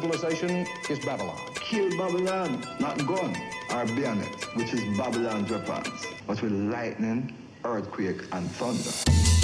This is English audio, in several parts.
civilization is Babylon. Kill Babylon, not gun, our bayonet, which is Babylon's weapons, but with lightning, earthquake, and thunder.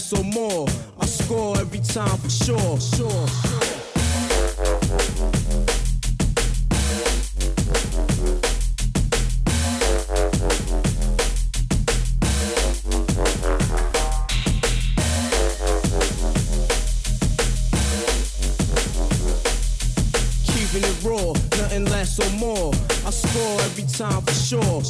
Less or more. I score every time for sure, sure. Keeping it raw, nothing less or more. I score every time for sure.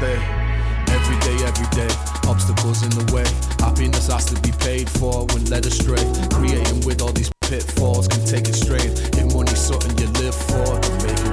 Every day, every day, obstacles in the way. Happiness has to be paid for when led astray. Creating with all these pitfalls can take it straight. Hit money, something you live for,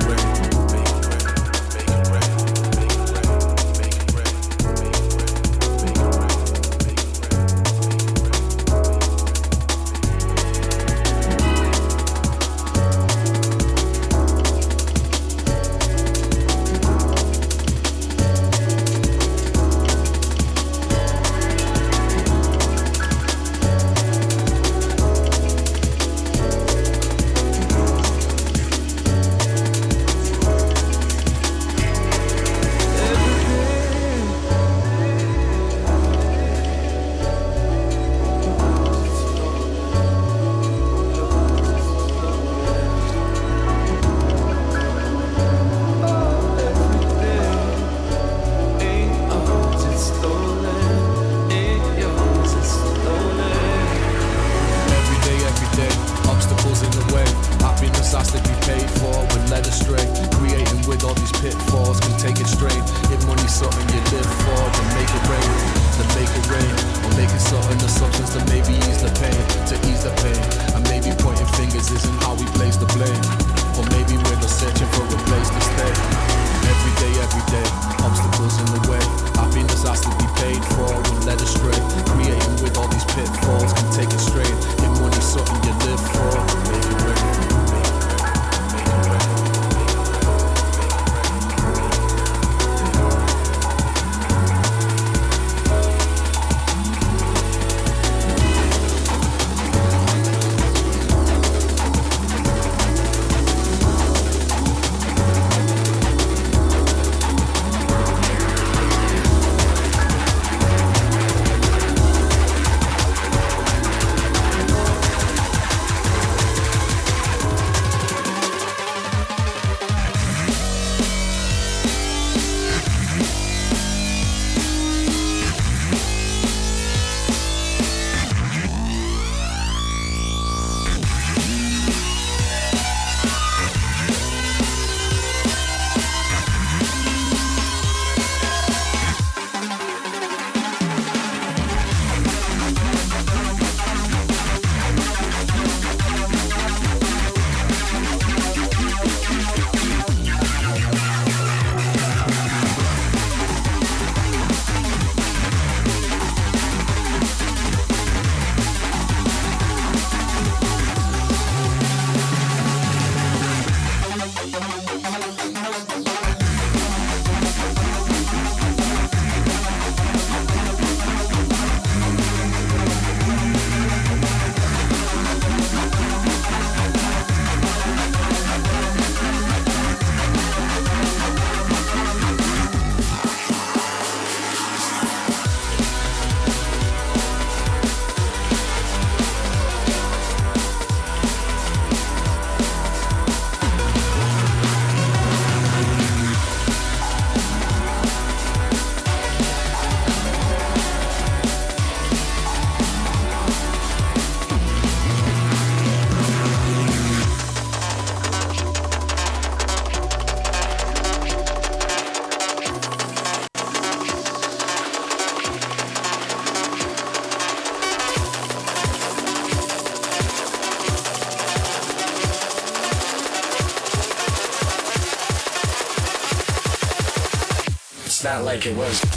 like it was.